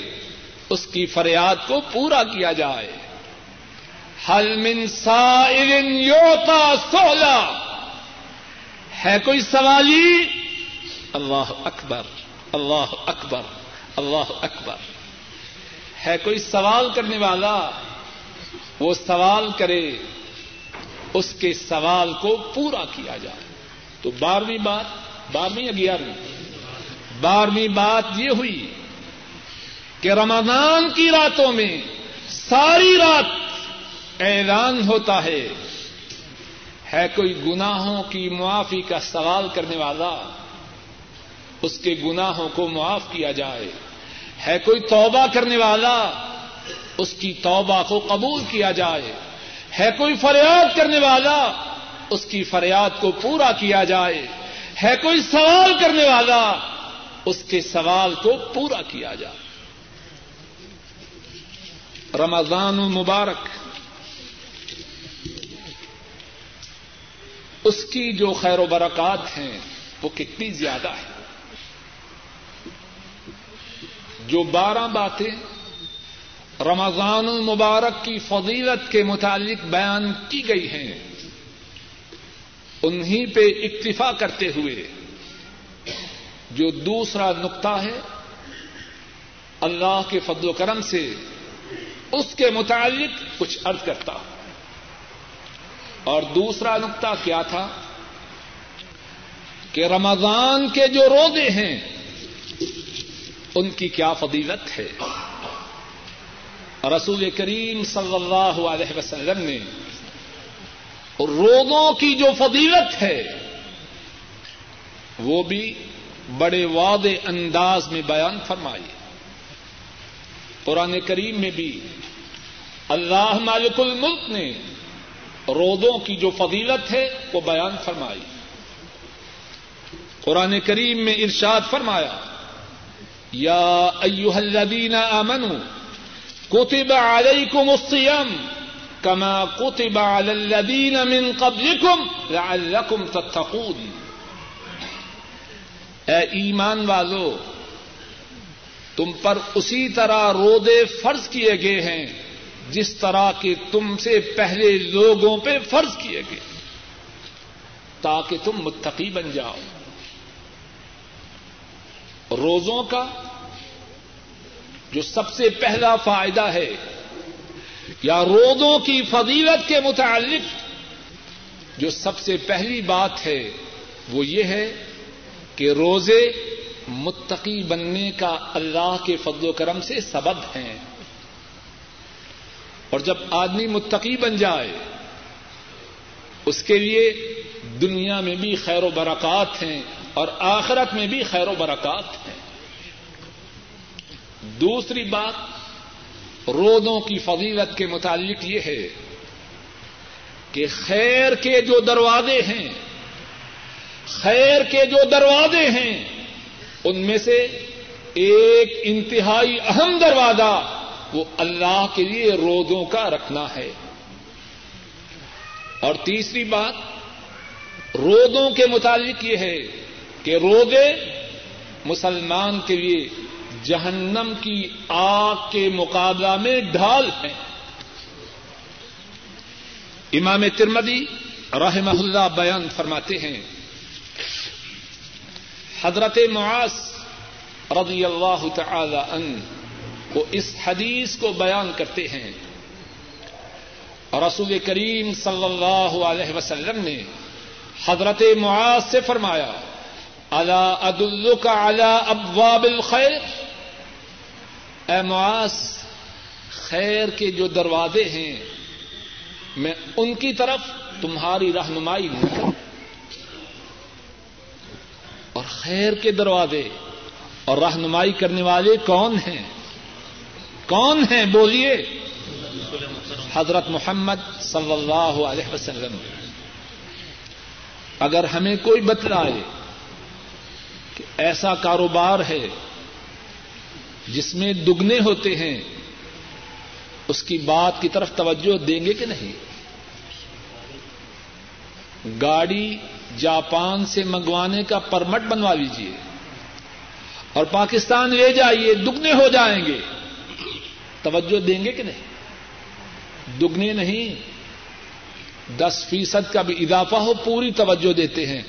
اس کی فریاد کو پورا کیا جائے۔ حل من سائل یوتا سولا ہے کوئی سوالی؟ اللہ اکبر اللہ اکبر اللہ اکبر۔ ہے کوئی سوال کرنے والا؟ وہ سوال کرے، اس کے سوال کو پورا کیا جائے۔ تو بارہویں بات بارہویں یا گیارہویں؟ بارہویں بات یہ ہوئی کہ رمضان کی راتوں میں ساری رات اعلان ہوتا ہے ہے کوئی گناہوں کی معافی کا سوال کرنے والا، اس کے گناہوں کو معاف کیا جائے، ہے کوئی توبہ کرنے والا، اس کی توبہ کو قبول کیا جائے، ہے کوئی فریاد کرنے والا، اس کی فریاد کو پورا کیا جائے۔ ہے کوئی سوال کرنے والا اس کے سوال کو پورا کیا جائے رمضان المبارک، اس کی جو خیر و برکات ہیں، وہ کتنی زیادہ ہے جو بارہ باتیں رمضان المبارک کی فضیلت کے متعلق بیان کی گئی ہیں انہیں پہ اکتفا کرتے ہوئے جو دوسرا نقطہ ہے، اللہ کے فضل و کرم سے اس کے متعلق کچھ ارض کرتا ہوں۔ اور دوسرا نقطہ کیا تھا؟ کہ رمضان کے جو روزے ہیں، ان کی کیا فضیلت ہے؟ رسول کریم صلی اللہ علیہ وسلم نے روزوں کی جو فضیلت ہے، وہ بھی بڑے واضح انداز میں بیان فرمائی۔ قرآن کریم میں بھی اللہ مالک الملک نے رودوں کی جو فضیلت ہے، وہ بیان فرمائی۔ قرآن کریم میں ارشاد فرمایا، یا ایوہ الذین آمنوا، کتب علیکم الصیام۔ کما کتب علی الذین من قبلکم لعلکم تتقون۔ اے ایمان والو، تم پر اسی طرح رودے فرض کیے گئے ہیں، جس طرح کے تم سے پہلے لوگوں پہ فرض کیے گئے۔ تاکہ تم متقی بن جاؤ۔ روزوں کا جو سب سے پہلا فائدہ ہے یا روزوں کی فضیلت کے متعلق جو سب سے پہلی بات ہے، وہ یہ ہے کہ روزے متقی بننے کا اللہ کے فضل و کرم سے سبب ہیں۔ اور جب آدمی متقی بن جائے، اس کے لیے دنیا میں بھی خیر و برکات ہیں اور آخرت میں بھی خیر و برکات ہیں۔ دوسری بات رودوں کی فضیلت کے متعلق یہ ہے کہ خیر کے جو دروازے ہیں، خیر کے جو دروازے ہیں، ان میں سے ایک انتہائی اہم دروازہ وہ اللہ کے لیے روزوں کا رکھنا ہے۔ اور تیسری بات روزوں کے متعلق یہ ہے کہ روزے مسلمان کے لیے جہنم کی آگ کے مقابلہ میں ڈھال ہیں امام ترمدی رحمہ اللہ بیان فرماتے ہیں، حضرت معاذ رضی اللہ تعالی عنہ وہ اس حدیث کو بیان کرتے ہیں۔ اور رسول کریم صلی اللہ علیہ وسلم نے حضرت معاذ سے فرمایا اللہ عدل کا ابواب الخیر؟ اے معاذ، خیر کے جو دروازے ہیں، میں ان کی طرف تمہاری رہنمائی نہیں اور خیر کے دروازے اور رہنمائی کرنے والے کون ہیں؟ کون ہیں؟ بولیے۔ حضرت محمد صلی اللہ علیہ وسلم۔ اگر ہمیں کوئی بتلائے کہ ایسا کاروبار ہے جس میں دگنے ہوتے ہیں، اس کی بات کی طرف توجہ دیں گے کہ نہیں؟ گاڑی جاپان سے منگوانے کا پرمٹ بنوا لیجیے اور پاکستان لے جائیے، دگنے ہو جائیں گے۔ توجہ دیں گے کہ نہیں؟ دگنے نہیں۔ دس فیصد کا بھی اضافہ ہو، پوری توجہ دیتے ہیں۔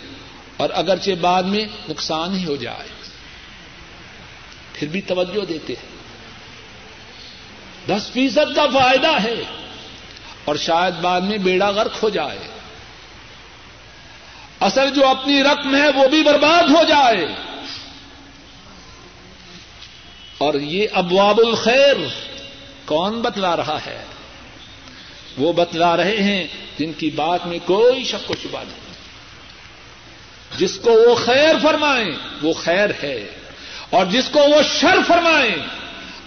اور اگرچہ بعد میں نقصان ہی ہو جائے۔ پھر بھی توجہ دیتے ہیں۔ دس فیصد کا فائدہ ہے اور شاید بعد میں بیڑا غرق ہو جائے۔ اصل جو اپنی رقم ہے وہ بھی برباد ہو جائے۔ اور یہ ابواب الخیر کون بتلا رہا ہے؟ وہ بتلا رہے ہیں جن کی بات میں کوئی شک و شبہ نہیں۔ جس کو وہ خیر فرمائیں وہ خیر ہے۔ اور جس کو وہ شر فرمائیں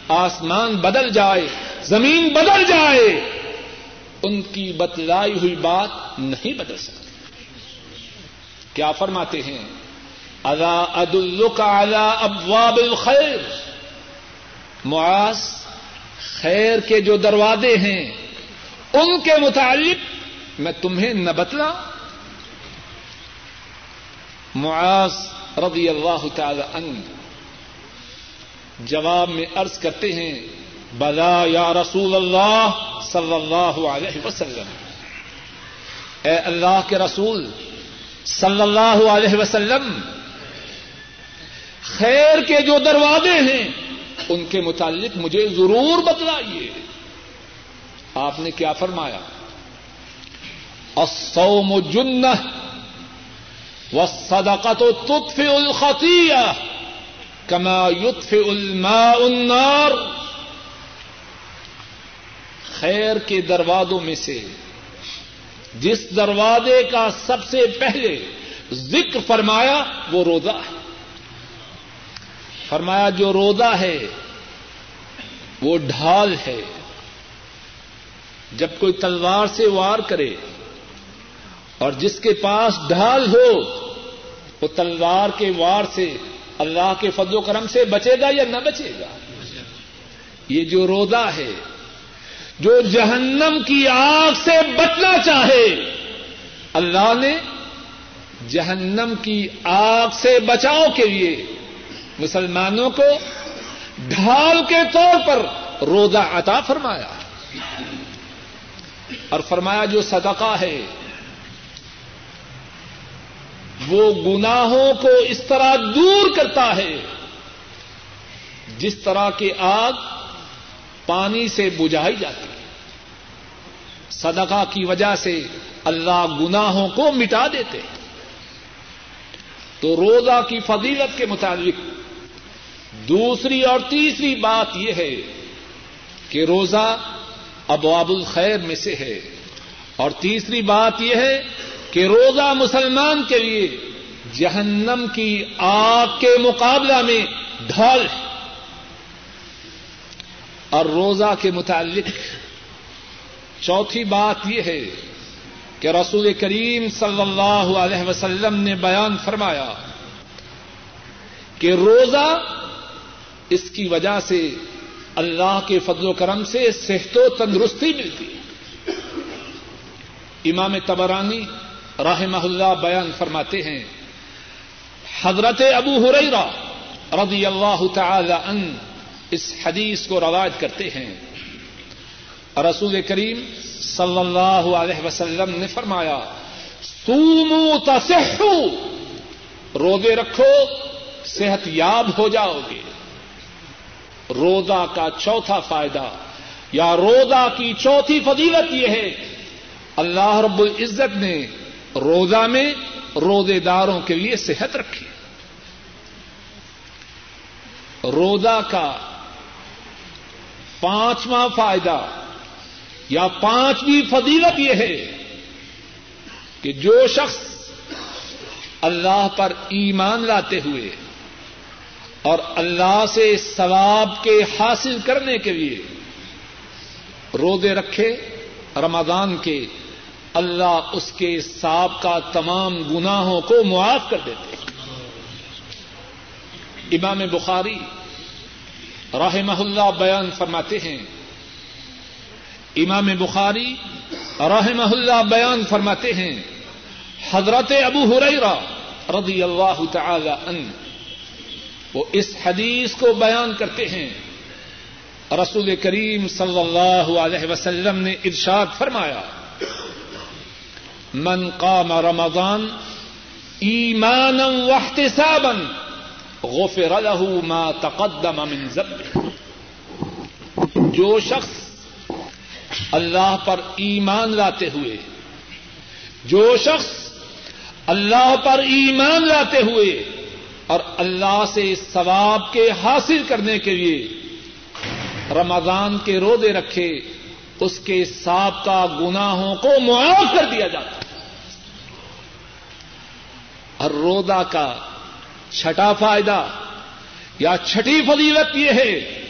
آسمان بدل جائے، زمین بدل جائے، ان کی بتلائی ہوئی بات نہیں بدل سکتی۔ کیا فرماتے ہیں؟ ادا عد الک ابواب الخیر؟ معاذ خیر کے جو دروازے ہیں، ان کے متعلق میں تمہیں نہ بتلا۔ معاذ رضی اللہ تعالی عنہ جواب میں عرض کرتے ہیں، بلا یا رسول اللہ صلی اللہ علیہ وسلم. اے اللہ کے رسول صلی اللہ علیہ وسلم، خیر کے جو دروازے ہیں، ان کے متعلق مجھے ضرور بتلائیے۔ آپ نے کیا فرمایا؟ الصوم جنہ والصدقة تطفئ الخطيئة كما يطفئ الماء النار خیر کے دروازوں میں سے جس دروازے کا سب سے پہلے ذکر فرمایا وہ روزہ ہے۔ فرمایا جو روزہ ہے وہ ڈھال ہے۔ جب کوئی تلوار سے وار کرے اور جس کے پاس ڈھال ہو وہ تلوار کے وار سے اللہ کے فضل و کرم سے بچے گا یا نہ بچے گا؟ یہ جو روزہ ہے، جو جہنم کی آگ سے بچنا چاہے، اللہ نے جہنم کی آگ سے بچاؤ کے لیے مسلمانوں کو ڈھال کے طور پر روزہ عطا فرمایا۔ اور فرمایا جو صدقہ ہے وہ گناہوں کو اس طرح دور کرتا ہے جس طرح کی آگ پانی سے بجھائی جاتی ہے۔ صدقہ کی وجہ سے اللہ گناہوں کو مٹا دیتے تو روزہ کی فضیلت کے مطابق دوسری اور تیسری بات یہ ہے کہ روزہ ابواب الخیر میں سے ہے۔ اور تیسری بات یہ ہے کہ روزہ مسلمان کے لیے جہنم کی آگ کے مقابلہ میں ڈھال ہے اور روزہ کے متعلق چوتھی بات یہ ہے کہ رسول کریم صلی اللہ علیہ وسلم نے بیان فرمایا کہ روزہ اس کی وجہ سے اللہ کے فضل و کرم سے صحت و تندرستی ملتی ہے۔ امام تبرانی رحمہ اللہ بیان فرماتے ہیں۔ حضرت ابو ہریرا رضی اللہ تعالی ان اس حدیث کو روایت کرتے ہیں۔ رسول کریم صلی اللہ علیہ وسلم نے فرمایا سومو تصحو روزے رکھو، صحت یاب ہو جاؤ گے روزہ کا چوتھا فائدہ یا روزہ کی چوتھی فضیلت یہ ہے، اللہ رب العزت نے روزہ میں روزے داروں کے لیے صحت رکھی روزہ کا پانچواں فائدہ یا پانچویں فضیلت یہ ہے کہ جو شخص اللہ پر ایمان لاتے ہوئے اور اللہ سے ثواب کے حاصل کرنے کے لیے روزے رکھے، رمضان کے اللہ اس کے سابقہ تمام گناہوں کو معاف کر دیتے ہیں۔ امام بخاری رحمہ اللہ بیان فرماتے ہیں۔ امام بخاری رحمہ اللہ بیان فرماتے ہیں۔ حضرت ابو ہریرا رضی اللہ تعالی عنہ وہ اس حدیث کو بیان کرتے ہیں۔ رسول کریم صلی اللہ علیہ وسلم نے ارشاد فرمایا من قام رمضان ایمانا واحتسابا غفر له ما تقدم من ذنبه. جو شخص اللہ پر ایمان لاتے ہوئے، جو شخص اللہ پر ایمان لاتے ہوئے اور اللہ سے ثواب کے حاصل کرنے کے لیے رمضان کے رودے رکھے، اس کے سابقہ گناہوں کو معاف کر دیا جاتا اور رودا کا چھٹا فائدہ یا چھٹی فضیلت یہ ہے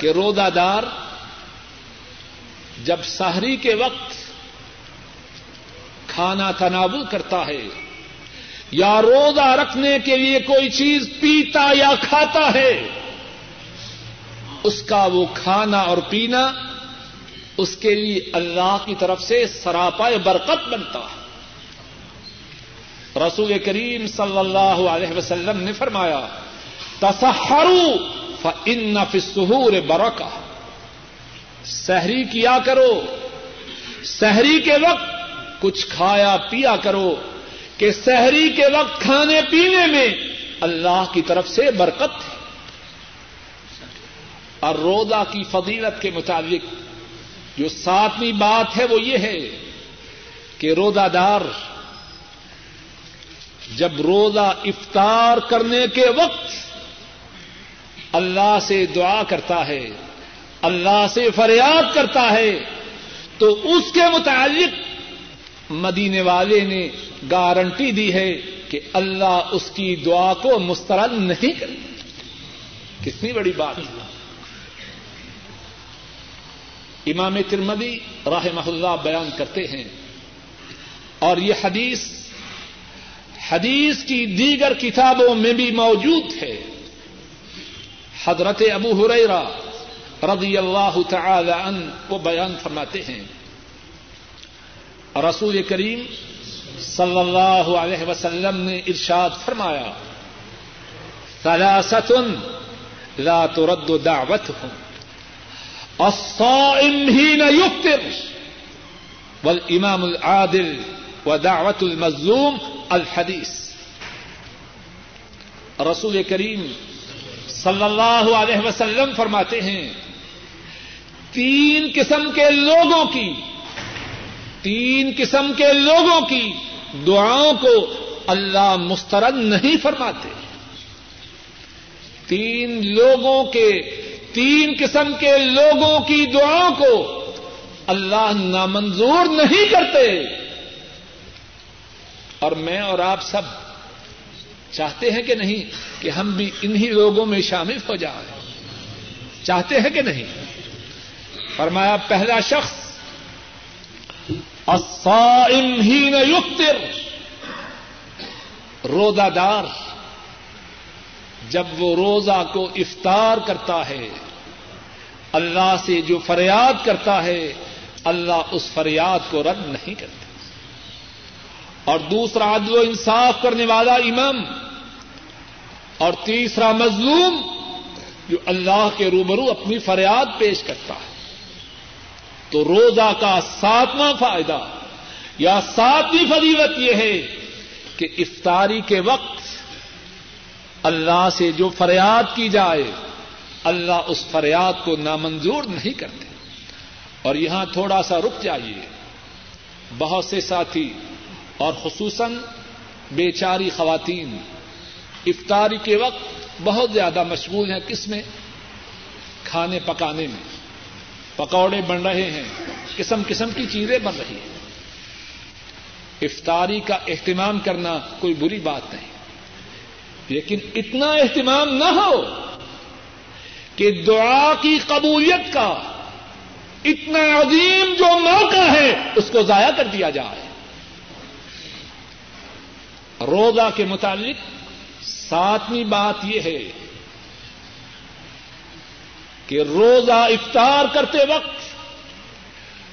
کہ رودا دار جب سحری کے وقت کھانا تناول کرتا ہے یا روزہ رکھنے کے لیے کوئی چیز پیتا یا کھاتا ہے، اس کا وہ کھانا اور پینا اس کے لیے اللہ کی طرف سے سراپا برکت بنتا ہے۔ رسول کریم صلی اللہ علیہ وسلم نے فرمایا تصحرو فن فسہور برکا سحری کیا کرو، سحری کے وقت کچھ کھایا پیا کرو، کہ سحری کے وقت کھانے پینے میں اللہ کی طرف سے برکت ہے۔ اور روزہ کی فضیلت کے مطابق جو ساتویں بات ہے وہ یہ ہے کہ روزہ دار جب روزہ افطار کرنے کے وقت اللہ سے دعا کرتا ہے، اللہ سے فریاد کرتا ہے، تو اس کے متعلق مدینے والے نے گارنٹی دی ہے کہ اللہ اس کی دعا کو مسترد نہیں کرے۔ کتنی بڑی بات امام ترمدی راہ اللہ بیان کرتے ہیں اور یہ حدیث حدیث کی دیگر کتابوں میں بھی موجود ہے۔ حضرت ابو ہریرا رضی اللہ تعالی عنہ کو بیان فرماتے ہیں۔ رسول کریم صلی اللہ علیہ وسلم نے ارشاد فرمایا ثلاثت لا ترد دعوتهم، الصائم حين يفطر والامام العادل ودعوت المظلوم الحدیث رسول کریم صلی اللہ علیہ وسلم فرماتے ہیں، تین قسم کے لوگوں کی، تین قسم کے لوگوں کی دعاؤں کو اللہ مسترد نہیں فرماتے۔ تین لوگوں کے، تین قسم کے لوگوں کی دعاؤں کو اللہ نامنظور نہیں کرتے۔ اور میں اور آپ سب چاہتے ہیں کہ نہیں کہ ہم بھی انہی لوگوں میں شامل ہو جائیں؟ چاہتے ہیں کہ نہیں؟ فرمایا، پہلا شخص، الصائم حين يفطر روزہ دار، جب وہ روزہ کو افطار کرتا ہے، اللہ سے جو فریاد کرتا ہے، اللہ اس فریاد کو رد نہیں کرتا۔ اور دوسرا عدل و انصاف کرنے والا امام اور تیسرا مظلوم جو اللہ کے روبرو اپنی فریاد پیش کرتا ہے۔ تو روزہ کا ساتواں فائدہ یا ساتویں فضیلت یہ ہے کہ افطاری کے وقت اللہ سے جو فریاد کی جائے، اللہ اس فریاد کو نامنظور نہیں کرتے۔ اور یہاں تھوڑا سا رک جائیے۔ بہت سے ساتھی اور خصوصاً بیچاری خواتین۔ افطاری کے وقت بہت زیادہ مشغول ہیں کس میں؟ کھانے پکانے میں۔ پکوڑے بن رہے ہیں۔ قسم قسم کی چیزیں بن رہی ہیں۔ افطاری کا اہتمام کرنا کوئی بری بات نہیں۔ لیکن اتنا اہتمام نہ ہو کہ دعا کی قبولیت کا اتنا عظیم جو موقع ہے اس کو ضائع کر دیا جائے۔ روزہ کے متعلق ساتویں بات یہ ہے کہ روزہ افطار کرتے وقت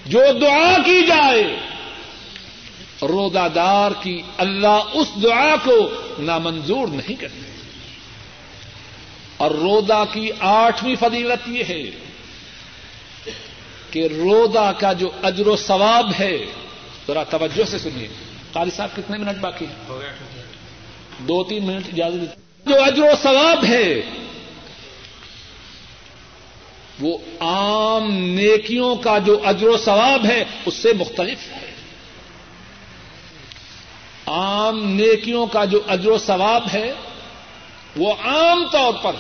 جو دعا کی جائے روزہ دار کی اللہ اس دعا کو نامنظور نہیں کرتے۔ اور روزہ کی آٹھویں فضیلت یہ ہے کہ روزہ کا جو اجر و ثواب ہے، ذرا توجہ سے سنیے۔ قاری صاحب کتنے منٹ باقی دو تین منٹ اجازت جو اجر و ثواب ہے وہ عام نیکیوں کا جو اجر و ثواب ہے اس سے مختلف ہے۔ عام نیکیوں کا جو اجر و ثواب ہے وہ عام طور پر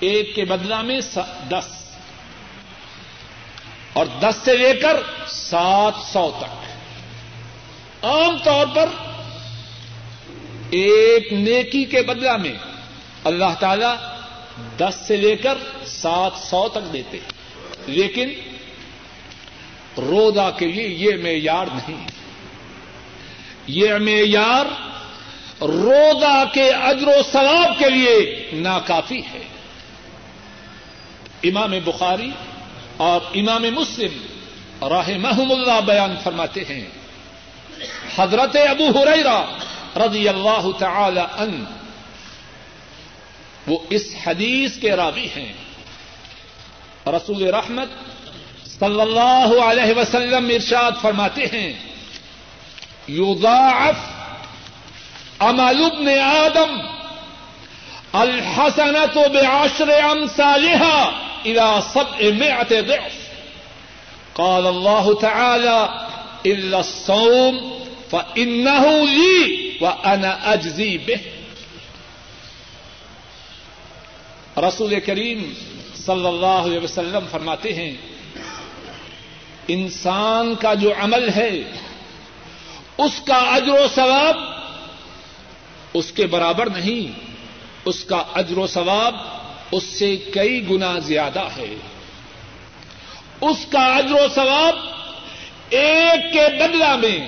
ایک کے بدلا میں دس۔ اور دس سے لے کر سات سو تک۔ عام طور پر ایک نیکی کے بدلا میں اللہ تعالی دس سے لے کر سات سو تک دیتے لیکن روزہ کے لیے یہ معیار نہیں یہ معیار روزہ کے اجر و ثواب کے لیے ناکافی ہے۔ امام بخاری اور امام مسلم راہ محم اللہ بیان فرماتے ہیں۔ حضرت ابو ہریرا رضی اللہ تعالی ان وہ اس حدیث کے راوی ہیں۔ رسول رحمت صلی اللہ علیہ وسلم ارشاد فرماتے ہیں یوضاعف عمل ابن آدم الحسنت بعشر امثالها الى سبع مئة ضعف۔ قال الله تعالى الا الصوم فانه لي وانا اجزي به رسول کریم صلی اللہ علیہ وسلم فرماتے ہیں، انسان کا جو عمل ہے، اس کا اجر و ثواب اس کے برابر نہیں، اس کا اجر و ثواب اس سے کئی گنا زیادہ ہے۔ اس کا اجر و ثواب ایک کے بدلا میں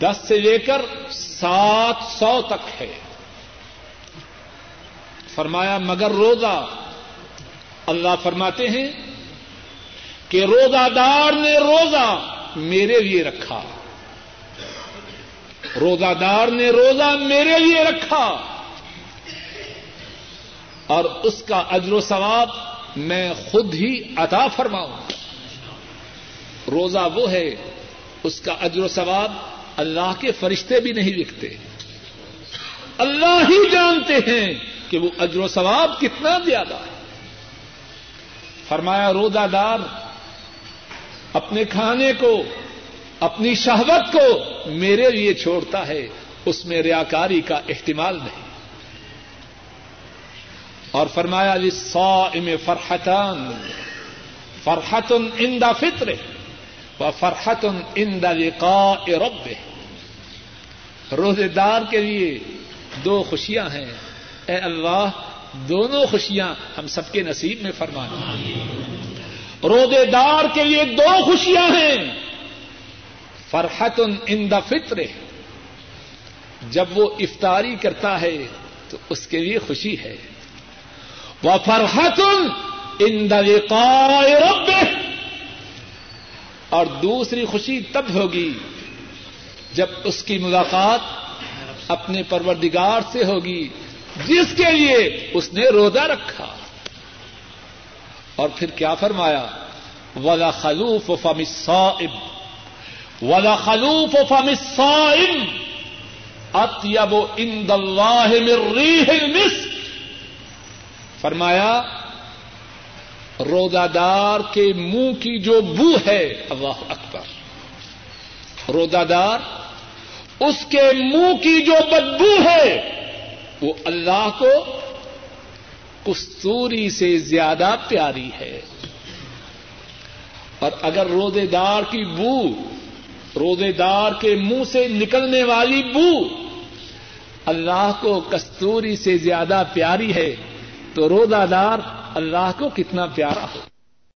دس سے لے کر سات سو تک ہے۔ فرمایا، مگر روزہ۔ اللہ فرماتے ہیں کہ روزہ دار نے روزہ میرے لیے رکھا۔ روزہ دار نے روزہ میرے لیے رکھا۔ اور اس کا اجر و ثواب میں خود ہی عطا فرماؤں۔ روزہ وہ ہے، اس کا اجر و ثواب اللہ کے فرشتے بھی نہیں لکھتے اللہ ہی جانتے ہیں کہ وہ اجر و ثواب کتنا زیادہ ہے۔ فرمایا، روزہ دار، اپنے کھانے کو، اپنی شہوت کو میرے لیے چھوڑتا ہے، اس میں ریاکاری کا احتمال نہیں۔ اور فرمایا، للصائم فرحتان، فرحت عند فطر ہے و فرحت عند لقاء ربه۔ روزے دار کے لیے دو خوشیاں ہیں۔ اے اللہ، دونوں خوشیاں ہم سب کے نصیب میں فرمانا روزے دار کے لیے دو خوشیاں ہیں۔ فرحت عند فطر جب وہ افطاری کرتا ہے تو اس کے لیے خوشی ہے۔ وہ فرحت ان رب اور دوسری خوشی تب ہوگی جب اس کی ملاقات اپنے پروردگار سے ہوگی، جس کے لیے اس نے روزہ رکھا۔ اور پھر کیا فرمایا؟ ولا خلوف فم الصائم۔ ولا خلوف فم الصائم۔ اطیب عند اللہ من فرمایا روزہ دار کے منہ کی جو بو ہے، اللہ اکبر۔ روزہ دار اس کے منہ کی جو بدبو ہے، وہ اللہ کو کستوری سے زیادہ پیاری ہے۔ اور اگر روزے دار کی بو روزے دار کے منہ سے نکلنے والی بو اللہ کو کستوری سے زیادہ پیاری ہے، تو روزہ دار اللہ کو کتنا پیارا ہو